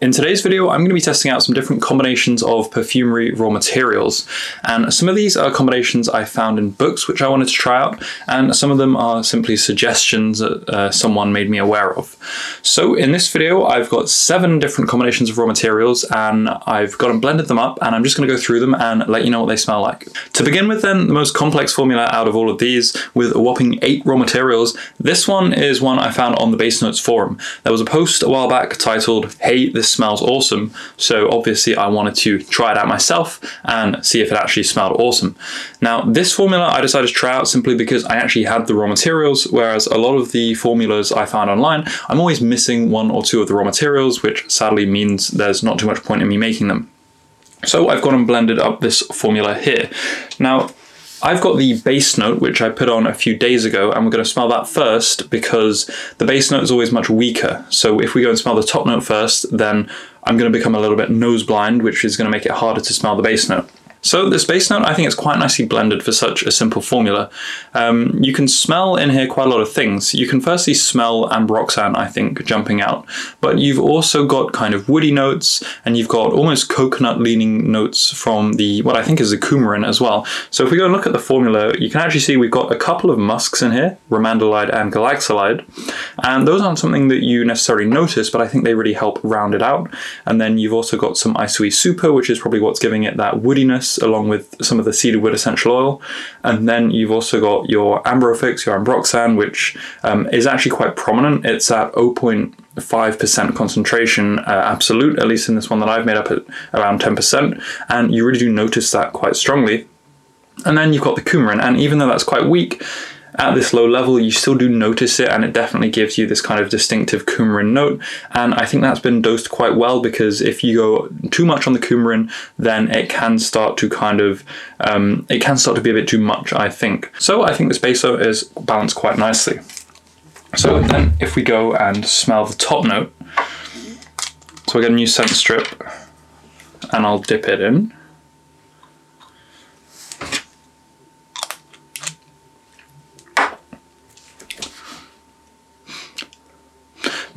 In today's video, I'm going to be testing out some different combinations of perfumery raw materials. And some of these are combinations I found in books which I wanted to try out, and some of them are simply suggestions that uh, someone made me aware of. So in this video, I've got seven different combinations of raw materials, and I've got them blended them up, and I'm just going to go through them and let you know what they smell like. To begin with then, the most complex formula out of all of these, with a whopping eight raw materials, this one is one I found on the Base Notes forum. There was a post a while back titled, Hey, this smells awesome. So obviously I wanted to try it out myself and see if it actually smelled awesome. Now this formula I decided to try out simply because I actually had the raw materials, whereas a lot of the formulas I found online, I'm always missing one or two of the raw materials, which sadly means there's not too much point in me making them. So I've gone and blended up this formula here. Now, I've got the base note, which I put on a few days ago, and we're going to smell that first because the base note is always much weaker. So if we go and smell the top note first, then I'm going to become a little bit nose blind, which is going to make it harder to smell the base note. So this base note, I think it's quite nicely blended for such a simple formula. Um, you can smell in here quite a lot of things. You can firstly smell ambroxan, I think, jumping out, but you've also got kind of woody notes, and you've got almost coconut-leaning notes from the what I think is the coumarin as well. So if we go and look at the formula, you can actually see we've got a couple of musks in here, romandolide and galaxolide, and those aren't something that you necessarily notice, but I think they really help round it out. And then you've also got some Isoe super, which is probably what's giving it that woodiness along with some of the cedarwood essential oil. And then you've also got your Ambrofix, your Ambroxan, which um, is actually quite prominent. It's at 0.5% concentration uh, absolute, at least in this one that I've made up at around 10%. And you really do notice that quite strongly. And then you've got the coumarin, and even though that's quite weak, at this low level, you still do notice it, and it definitely gives you this kind of distinctive coumarin note. And I think that's been dosed quite well because if you go too much on the coumarin, then it can start to kind of um, it can start to be a bit too much. I think so. I think this base is balanced quite nicely. So then, if we go and smell the top note, so I get a new scent strip, and I'll dip it in.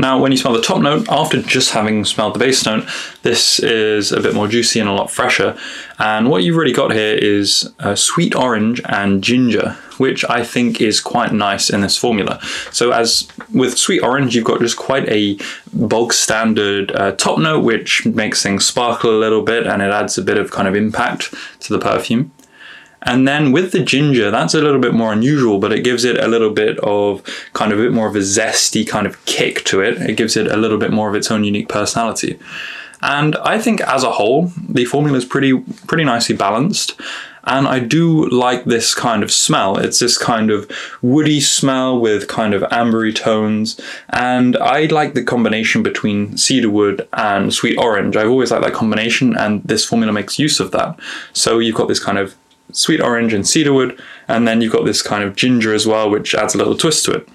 Now, when you smell the top note, after just having smelled the base note, this is a bit more juicy and a lot fresher. And what you've really got here is sweet orange and ginger, which I think is quite nice in this formula. So as with sweet orange, you've got just quite a bog standard uh, top note, which makes things sparkle a little bit and it adds a bit of kind of impact to the perfume. And then with the ginger, that's a little bit more unusual, but it gives it a little bit of kind of a bit more of a zesty kind of kick to it. It gives it a little bit more of its own unique personality. And I think as a whole, the formula is pretty pretty nicely balanced. And I do like this kind of smell. It's this kind of woody smell with kind of ambery tones. And I like the combination between cedarwood and sweet orange. I've always liked that combination, and this formula makes use of that. So you've got this kind of sweet orange and cedarwood, and then you've got this kind of ginger as well, which adds a little twist to it.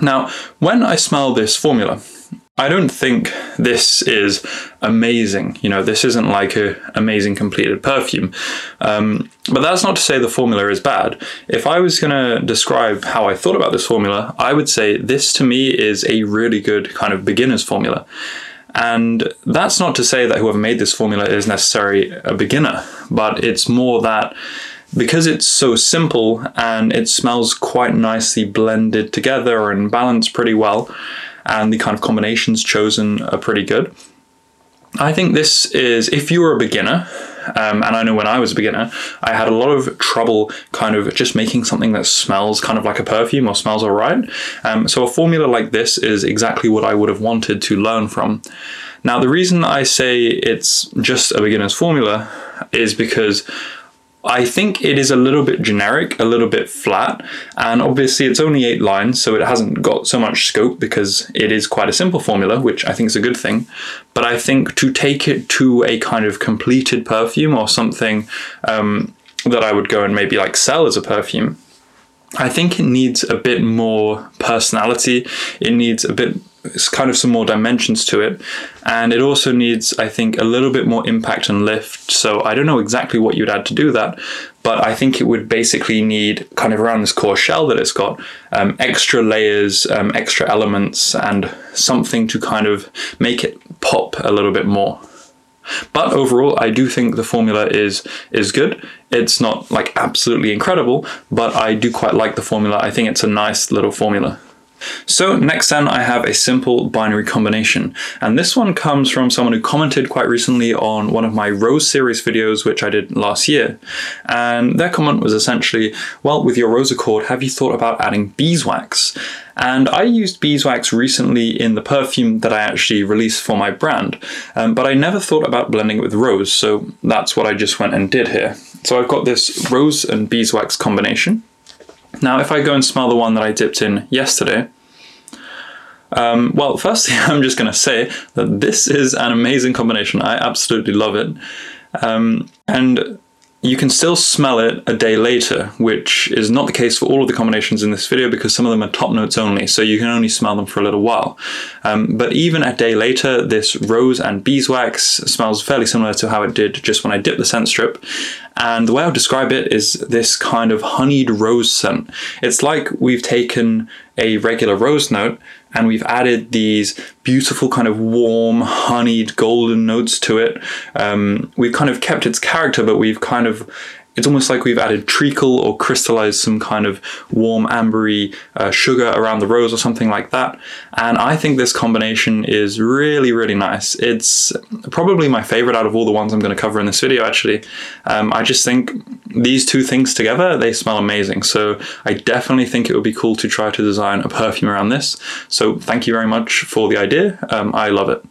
Now, when I smell this formula, I don't think this is amazing. You know, this isn't like a amazing completed perfume. Um, but that's not to say the formula is bad. If I was going to describe how I thought about this formula, I would say this to me is a really good kind of beginner's formula. And that's not to say that whoever made this formula is necessarily a beginner, but it's more that because it's so simple and it smells quite nicely blended together and balanced pretty well, and the kind of combinations chosen are pretty good. I think this is, if you're a beginner, um, and I know when I was a beginner, I had a lot of trouble kind of just making something that smells kind of like a perfume or smells alright. Um, so a formula like this is exactly what I would have wanted to learn from. Now, the reason I say it's just a beginner's formula is because I think it is a little bit generic, a little bit flat, and obviously it's only eight lines, so it hasn't got so much scope because it is quite a simple formula, which I think is a good thing. But I think to take it to a kind of completed perfume or something um, that I would go and maybe like sell as a perfume, I think it needs a bit more personality. It needs a bit it's kind of some more dimensions to it. And it also needs, I think, a little bit more impact and lift. So I don't know exactly what you'd add to do that, but I think it would basically need kind of around this core shell that it's got um, extra layers, um, extra elements, and something to kind of make it pop a little bit more. But overall, I do think the formula is is good. It's not like absolutely incredible, but I do quite like the formula. I think it's a nice little formula. So next then I have a simple binary combination. And this one comes from someone who commented quite recently on one of my rose series videos which I did last year. And their comment was essentially well with your rose accord have you thought about adding beeswax? And I used beeswax recently in the perfume that I actually released for my brand. Um, but I never thought about blending it with rose so that's what I just went and did here. So I've got this rose and beeswax combination. Now, if I go and smell the one that I dipped in yesterday, um, well, firstly, I'm just going to say that this is an amazing combination. I absolutely love it. Um, and you can still smell it a day later, which is not the case for all of the combinations in this video because some of them are top notes only, so you can only smell them for a little while. Um, but even a day later, this rose and beeswax smells fairly similar to how it did just when I dipped the scent strip. And the way I'll describe it is this kind of honeyed rose scent. It's like we've taken a regular rose note and we've added these beautiful kind of warm honeyed golden notes to it. Um, we've kind of kept its character but we've kind of it's almost like we've added treacle or crystallized some kind of warm ambery uh, sugar around the rose or something like that. And I think this combination is really, really nice. It's probably my favorite out of all the ones I'm going to cover in this video, actually. Um, I just think these two things together, they smell amazing. So I definitely think it would be cool to try to design a perfume around this. So thank you very much for the idea. Um, I love it.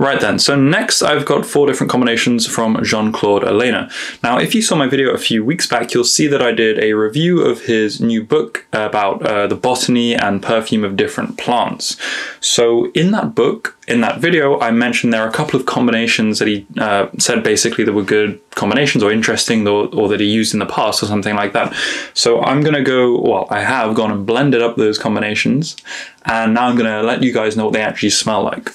Right then, so next I've got four different combinations from Jean-Claude Ellena. Now, if you saw my video a few weeks back, you'll see that I did a review of his new book about uh, the botany and perfume of different plants. So in that book, in that video, I mentioned there are a couple of combinations that he uh, said basically that were good combinations or interesting or, or that he used in the past or something like that. So I'm going to go, well, I have gone and blended up those combinations and now I'm going to let you guys know what they actually smell like.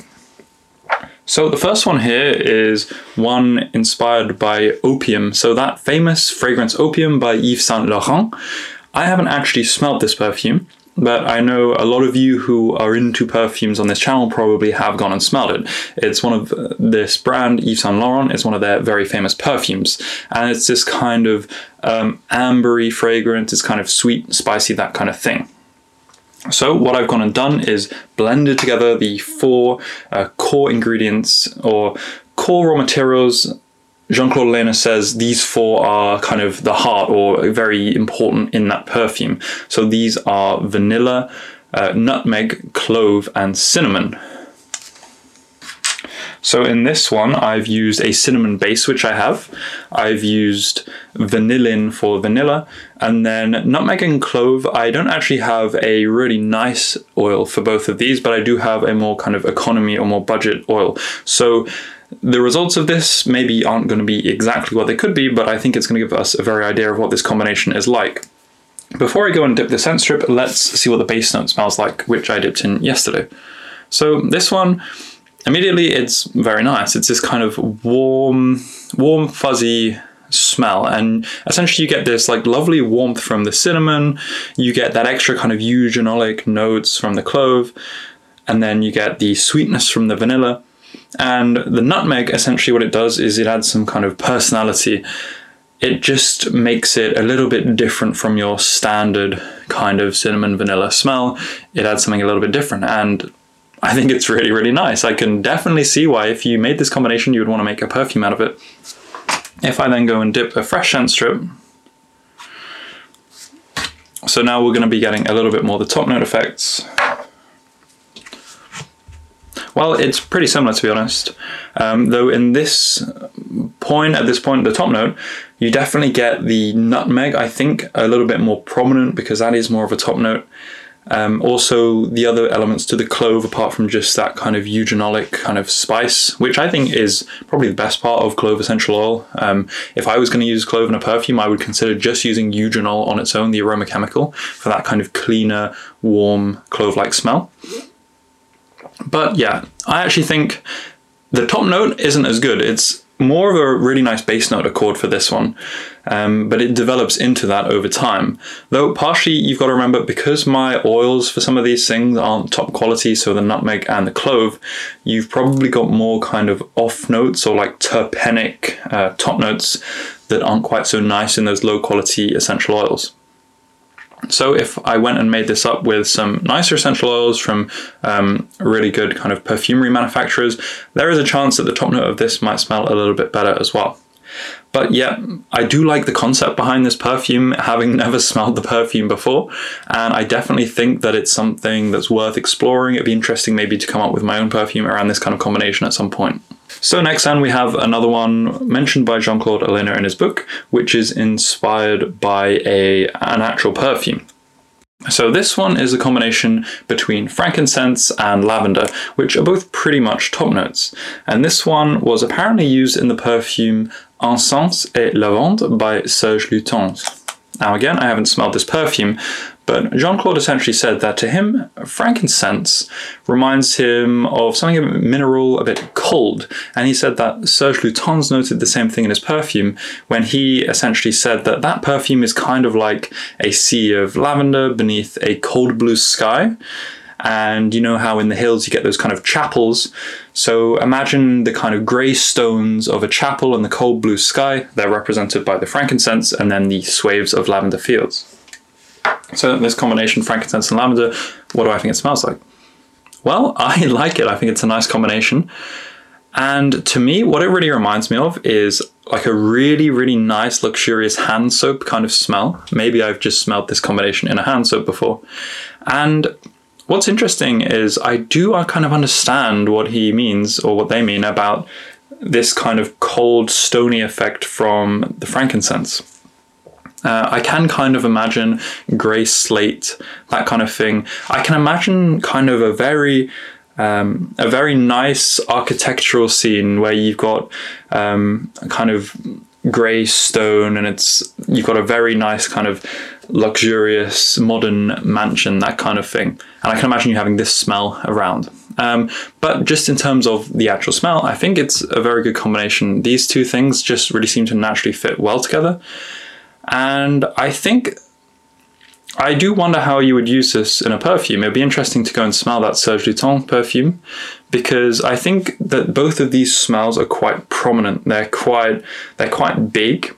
So the first one here is one inspired by opium. So that famous fragrance Opium by Yves Saint Laurent. I haven't actually smelled this perfume, but I know a lot of you who are into perfumes on this channel probably have gone and smelled it. It's one of uh, this brand, Yves Saint Laurent, it's one of their very famous perfumes. And it's this kind of um, ambery fragrance, it's kind of sweet, spicy, that kind of thing. So what I've gone and done is blended together the four uh, core ingredients or core raw materials. Jean-Claude Ellena says these four are kind of the heart or very important in that perfume. So these are vanilla, uh, nutmeg, clove, and cinnamon. So in this one, I've used a cinnamon base, which I have. I've used vanillin for vanilla, and then nutmeg and clove. I don't actually have a really nice oil for both of these, but I do have a more kind of economy or more budget oil. So the results of this maybe aren't going to be exactly what they could be, but I think it's going to give us a very idea of what this combination is like. Before I go and dip the scent strip, let's see what the base note smells like, which I dipped in yesterday. So this one, immediately it's very nice. It's this kind of warm, warm, fuzzy smell. And essentially you get this like lovely warmth from the cinnamon. You get that extra kind of eugenolic notes from the clove. And then you get the sweetness from the vanilla. And the nutmeg essentially what it does is it adds some kind of personality. It just makes it a little bit different from your standard kind of cinnamon vanilla smell. It adds something a little bit different. And I think it's really, really nice. I can definitely see why if you made this combination, you would want to make a perfume out of it. If I then go and dip a fresh scent strip, so now we're going to be getting a little bit more the top note effects. Well, it's pretty similar to be honest. Um, though in this point, at this point, the top note, you definitely get the nutmeg, I think, a little bit more prominent because that is more of a top note. Um, also, the other elements to the clove, apart from just that kind of eugenolic kind of spice, which I think is probably the best part of clove essential oil. Um, if I was going to use clove in a perfume, I would consider just using eugenol on its own, the aroma chemical, for that kind of cleaner, warm, clove like smell. But yeah, I actually think the top note isn't as good. It's more of a really nice base note accord for this one, um, but it develops into that over time. Though partially you've got to remember because my oils for some of these things aren't top quality, so the nutmeg and the clove, you've probably got more kind of off notes or like terpenic uh, top notes that aren't quite so nice in those low quality essential oils. So if I went and made this up with some nicer essential oils from um, really good kind of perfumery manufacturers, there is a chance that the top note of this might smell a little bit better as well. But yeah, I do like the concept behind this perfume, having never smelled the perfume before, and I definitely think that it's something that's worth exploring. It'd be interesting maybe to come up with my own perfume around this kind of combination at some point. So next then we have another one mentioned by Jean-Claude Ellena in his book, which is inspired by a, an actual perfume. So this one is a combination between frankincense and lavender, which are both pretty much top notes. And this one was apparently used in the perfume Encens et Lavande by Serge Lutens. Now again, I haven't smelled this perfume, but Jean-Claude essentially said that to him, frankincense reminds him of something a bit mineral, a bit cold. And he said that Serge Lutens noted the same thing in his perfume when he essentially said that that perfume is kind of like a sea of lavender beneath a cold blue sky. And you know how in the hills you get those kind of chapels. So imagine the kind of grey stones of a chapel and the cold blue sky. They're represented by the frankincense and then the swaves of lavender fields. So this combination, frankincense and lavender, what do I think it smells like? Well, I like it. I think it's a nice combination. And to me, what it really reminds me of is like a really, really nice, luxurious hand soap kind of smell. Maybe I've just smelled this combination in a hand soap before. And what's interesting is I do I kind of understand what he means or what they mean about this kind of cold, stony effect from the frankincense. Uh, I can kind of imagine grey slate, that kind of thing. I can imagine kind of a very um, a very nice architectural scene where you've got um, kind of grey stone and it's you've got a very nice kind of luxurious modern mansion that kind of thing. And i can imagine you having this smell around. Um, but just in terms of the actual smell i think it's a very good combination. These two things just really seem to naturally fit well together and I think I do wonder how you would use this in a perfume. It'd be interesting to go and smell that Serge Lutens perfume because I think that both of these smells are quite prominent. They're quite they're quite big,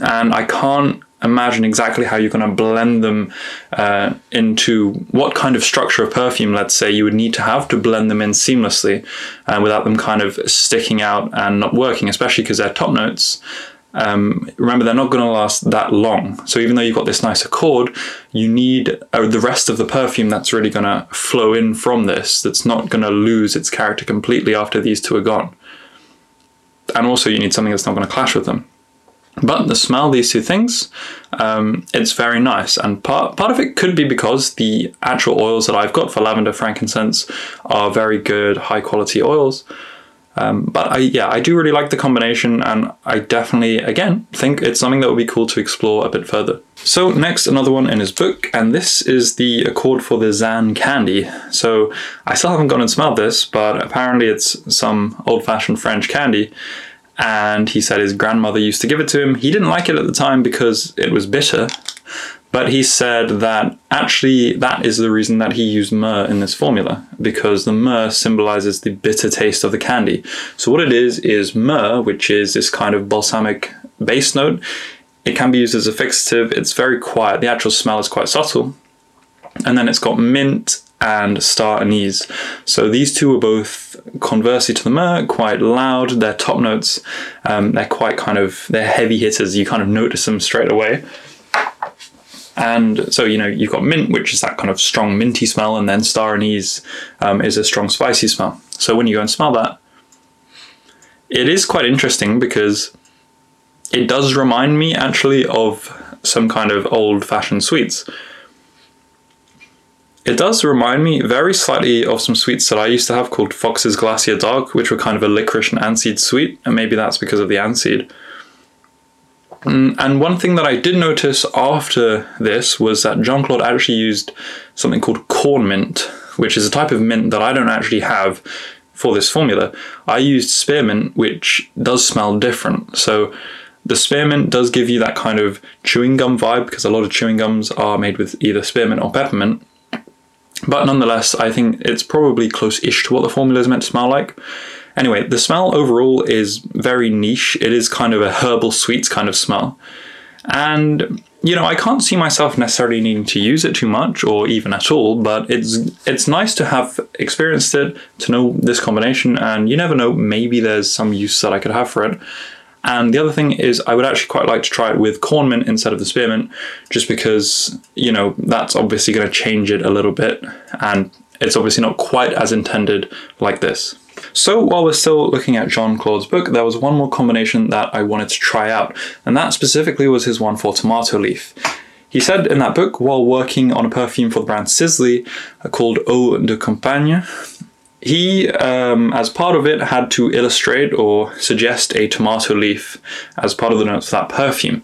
and I can't imagine exactly how you're going to blend them uh, into what kind of structure of perfume, let's say, you would need to have to blend them in seamlessly uh, without them kind of sticking out and not working, especially because they're top notes um, remember they're not going to last that long. So even though you've got this nice accord, you need uh, the rest of the perfume that's really going to flow in from this, that's not going to lose its character completely after these two are gone. And also you need something that's not going to clash with them. But the smell, these two things, um, it's very nice. And part, part of it could be because the actual oils that I've got for lavender frankincense are very good, high quality oils. Um, but I, yeah, I do really like the combination, and I definitely, again, think it's something that would be cool to explore a bit further. So next, another one in his book, and this is the accord for the Zan candy. So I still haven't gone and smelled this, but apparently it's some old-fashioned French candy. And he said his grandmother used to give it to him. He didn't like it at the time because it was bitter, but he said that actually that is the reason that he used myrrh in this formula, because the myrrh symbolizes the bitter taste of the candy. So what it is, is myrrh, which is this kind of balsamic base note. It can be used as a fixative. It's very quiet. The actual smell is quite subtle. And then it's got mint and star anise. So these two are both conversely to the myrrh, quite loud. They're top notes. Um, they're quite kind of, they're heavy hitters. You kind of notice them straight away. And so, you know, you've got mint, which is that kind of strong minty smell, and then star anise um, is a strong spicy smell. So when you go and smell that, it is quite interesting because it does remind me actually of some kind of old fashioned sweets. It does remind me very slightly of some sweets that I used to have called Fox's Glacier Dark, which were kind of a licorice and aniseed sweet, and maybe that's because of the aniseed. Mm, and one thing that I did notice after this was that Jean Claude actually used something called corn mint, which is a type of mint that I don't actually have for this formula, I used spearmint, which does smell different. So the spearmint does give you that kind of chewing gum vibe because a lot of chewing gums are made with either spearmint or peppermint. But nonetheless, I think it's probably close-ish to what the formula is meant to smell like. Anyway, the smell overall is very niche. It is kind of a herbal sweets kind of smell. And you know, I can't see myself necessarily needing to use it too much or even at all, but it's it's nice to have experienced it, to know this combination, and you never know, maybe there's some use that I could have for it. And the other thing is, I would actually quite like to try it with corn mint instead of the spearmint, just because, you know, that's obviously going to change it a little bit, and it's obviously not quite as intended like this. So while we're still looking at Jean Claude's book, there was one more combination that I wanted to try out, and that specifically was his one for tomato leaf. He said in that book, while working on a perfume for the brand Sisley uh, called Eau de Campagne, he, um, as part of it, had to illustrate or suggest a tomato leaf as part of the notes for that perfume.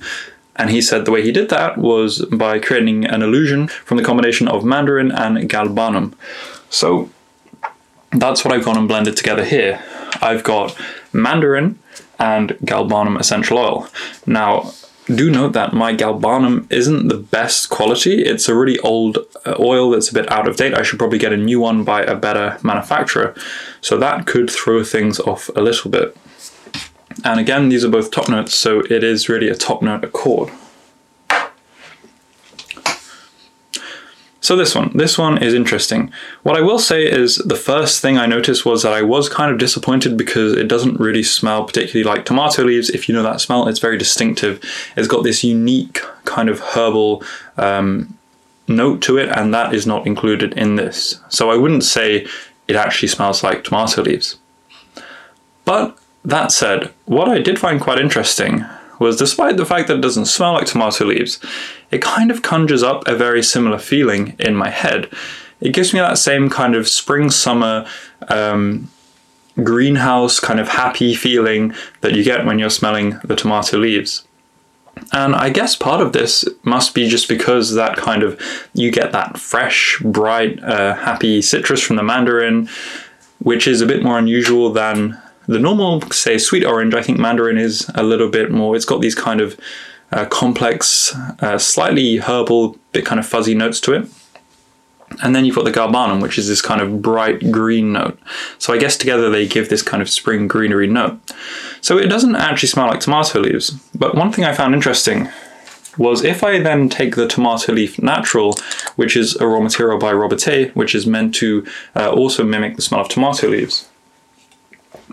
And he said the way he did that was by creating an illusion from the combination of mandarin and galbanum. So that's what I've gone and blended together here. I've got mandarin and galbanum essential oil. Now, do note that my galbanum isn't the best quality. It's a really old uh, oil that's a bit out of date. I should probably get a new one by a better manufacturer. So that could throw things off a little bit. And again, these are both top notes, so it is really a top note accord. So this one, this one is interesting. What I will say is the first thing I noticed was that I was kind of disappointed because it doesn't really smell particularly like tomato leaves. If you know that smell, it's very distinctive. It's got this unique kind of herbal um, note to it, and that is not included in this. So I wouldn't say it actually smells like tomato leaves. But that said, what I did find quite interesting was despite the fact that it doesn't smell like tomato leaves, it kind of conjures up a very similar feeling in my head. It gives me that same kind of spring summer um, greenhouse kind of happy feeling that you get when you're smelling the tomato leaves. And I guess part of this must be just because that kind of you get that fresh, bright, uh, happy citrus from the mandarin, which is a bit more unusual than the normal, say, sweet orange, I think mandarin is a little bit more, it's got these kind of uh, complex, uh, slightly herbal, bit kind of fuzzy notes to it. And then you've got the galbanum, which is this kind of bright green note. So I guess together they give this kind of spring greenery note. So it doesn't actually smell like tomato leaves. But one thing I found interesting was if I then take the tomato leaf natural, which is a raw material by Robertet, which is meant to uh, also mimic the smell of tomato leaves,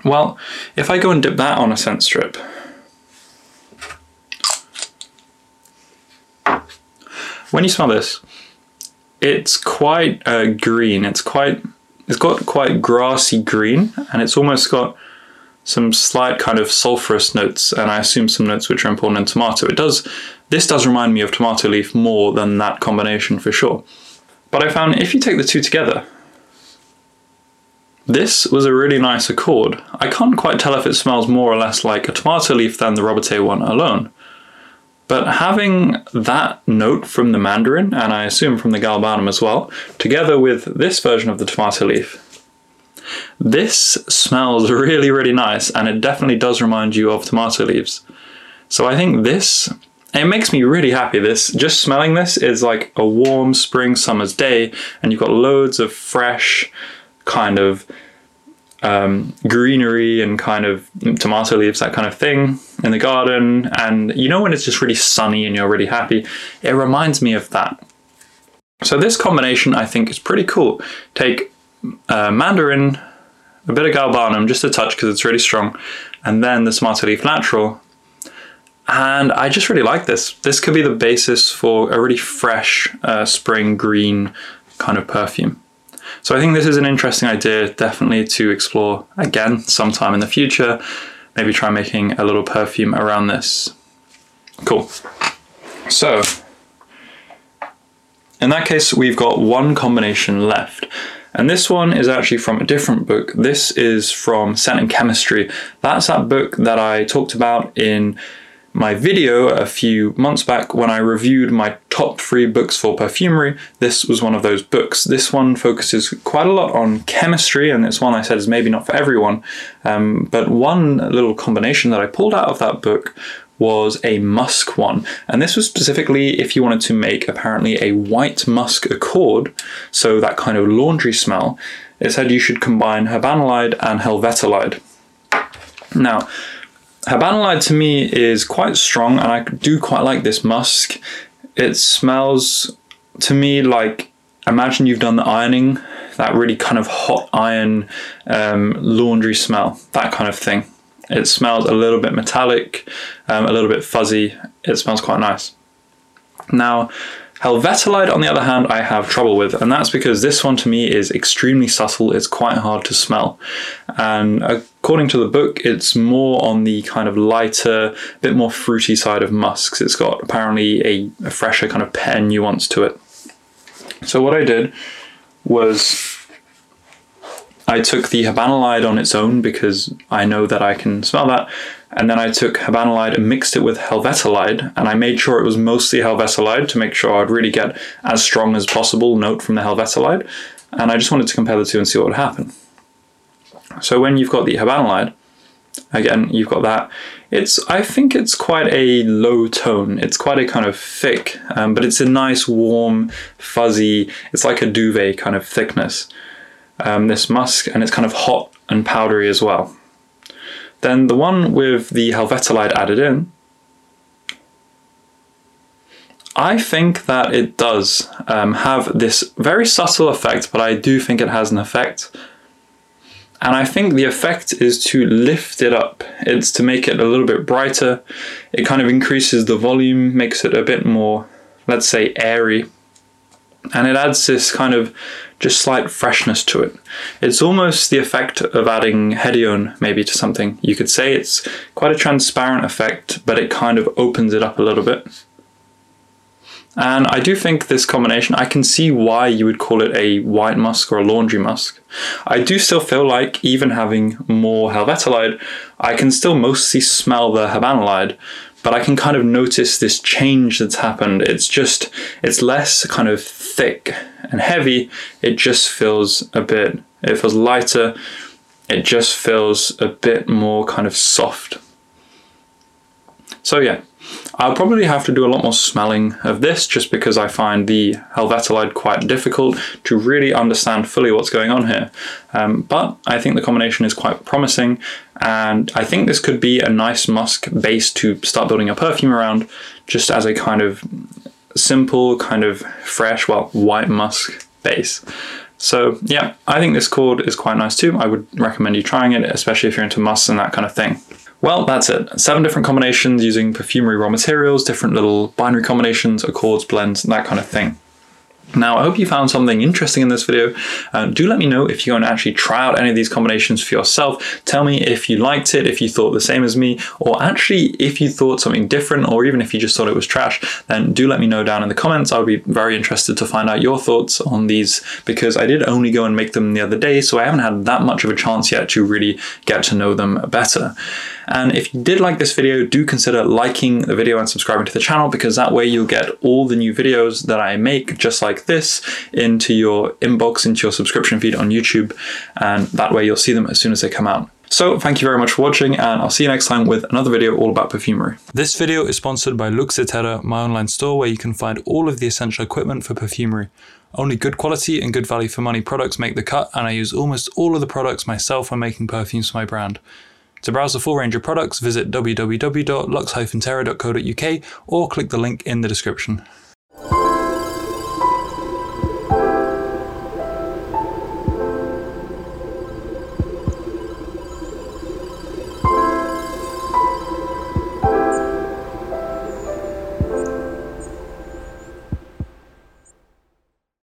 well, if I go and dip that on a scent strip, when you smell this, it's quite uh, green. It's quite, it's got quite grassy green, and it's almost got some slight kind of sulfurous notes, and I assume some notes which are important in tomato. It does, this does remind me of tomato leaf more than that combination for sure. But I found if you take the two together, this was a really nice accord. I can't quite tell if it smells more or less like a tomato leaf than the Robertet one alone. But having that note from the mandarin, and I assume from the galbanum as well, together with this version of the tomato leaf, this smells really, really nice, and it definitely does remind you of tomato leaves. So I think this, it makes me really happy. This, just smelling this is like a warm spring summer's day, and you've got loads of fresh, kind of um, greenery and kind of tomato leaves, that kind of thing in the garden. And you know, when it's just really sunny and you're really happy, it reminds me of that. So, this combination I think is pretty cool. Take uh, mandarin, a bit of galbanum, just a touch because it's really strong, and then the tomato leaf natural. And I just really like this. This could be the basis for a really fresh uh, spring green kind of perfume. So I think this is an interesting idea, definitely to explore again sometime in the future. Maybe try making a little perfume around this. Cool. So, in that case, we've got one combination left. And this one is actually from a different book. This is from Scent and Chemistry. That's that book that I talked about in my video a few months back when I reviewed my top three books for perfumery, this was one of those books. This one focuses quite a lot on chemistry, and it's one I said is maybe not for everyone. Um, but one little combination that I pulled out of that book was a musk one. And this was specifically if you wanted to make apparently a white musk accord, so that kind of laundry smell. It said you should combine habanolide and helvetolide. Now, habanolide to me is quite strong, and I do quite like this musk. It smells to me like imagine you've done the ironing, that really kind of hot iron um, laundry smell, that kind of thing. It smells a little bit metallic, um, a little bit fuzzy. It smells quite nice. Now, Helvetolide, on the other hand, I have trouble with, and that's because this one to me is extremely subtle. It's quite hard to smell. And according to the book, it's more on the kind of lighter, bit more fruity side of musks. It's got apparently a, a fresher kind of pear nuance to it. So, what I did was I took the habanolide on its own because I know that I can smell that. And then I took habanolide and mixed it with helvetolide, and I made sure it was mostly helvetolide to make sure I'd really get as strong as possible note from the helvetolide. And I just wanted to compare the two and see what would happen. So when you've got the habanolide, again, you've got that. It's I think it's quite a low tone. It's quite a kind of thick, um, but it's a nice, warm, fuzzy. It's like a duvet kind of thickness um, this musk, and it's kind of hot and powdery as well. Then the one with the helvetolide added in, I think that it does um, have this very subtle effect, but I do think it has an effect. And I think the effect is to lift it up. It's to make it a little bit brighter. It kind of increases the volume, makes it a bit more, let's say, airy. And it adds this kind of just slight freshness to it. It's almost the effect of adding Hedione maybe to something. You could say it's quite a transparent effect, but it kind of opens it up a little bit. And I do think this combination, I can see why you would call it a white musk or a laundry musk. I do still feel like even having more helvetolide, I can still mostly smell the habanolide, but I can kind of notice this change that's happened. It's just, it's less kind of thick and heavy. It just feels a bit, it feels lighter. It just feels a bit more kind of soft. So yeah, I'll probably have to do a lot more smelling of this just because I find the Helvetolide quite difficult to really understand fully what's going on here. Um, but I think the combination is quite promising and I think this could be a nice musk base to start building a perfume around just as a kind of simple, kind of fresh, well, white musk base. So yeah, I think this cord is quite nice too. I would recommend you trying it, especially if you're into musks and that kind of thing. Well, that's it. Seven different combinations using perfumery raw materials, different little binary combinations, accords, blends, that kind of thing. Now, I hope you found something interesting in this video. Uh, do let me know if you're going to actually try out any of these combinations for yourself. Tell me if you liked it, if you thought the same as me, or actually if you thought something different, or even if you just thought it was trash, then do let me know down in the comments. I would be very interested to find out your thoughts on these because I did only go and make them the other day, so I haven't had that much of a chance yet to really get to know them better. And if you did like this video, do consider liking the video and subscribing to the channel because that way you'll get all the new videos that I make just like this into your inbox, into your subscription feed on YouTube. And that way you'll see them as soon as they come out. So thank you very much for watching and I'll see you next time with another video all about perfumery. This video is sponsored by Luxeterra, my online store where you can find all of the essential equipment for perfumery. Only good quality and good value for money products make the cut and I use almost all of the products myself when making perfumes for my brand. To browse the full range of products, visit www.lux-terra.co.uk or click the link in the description.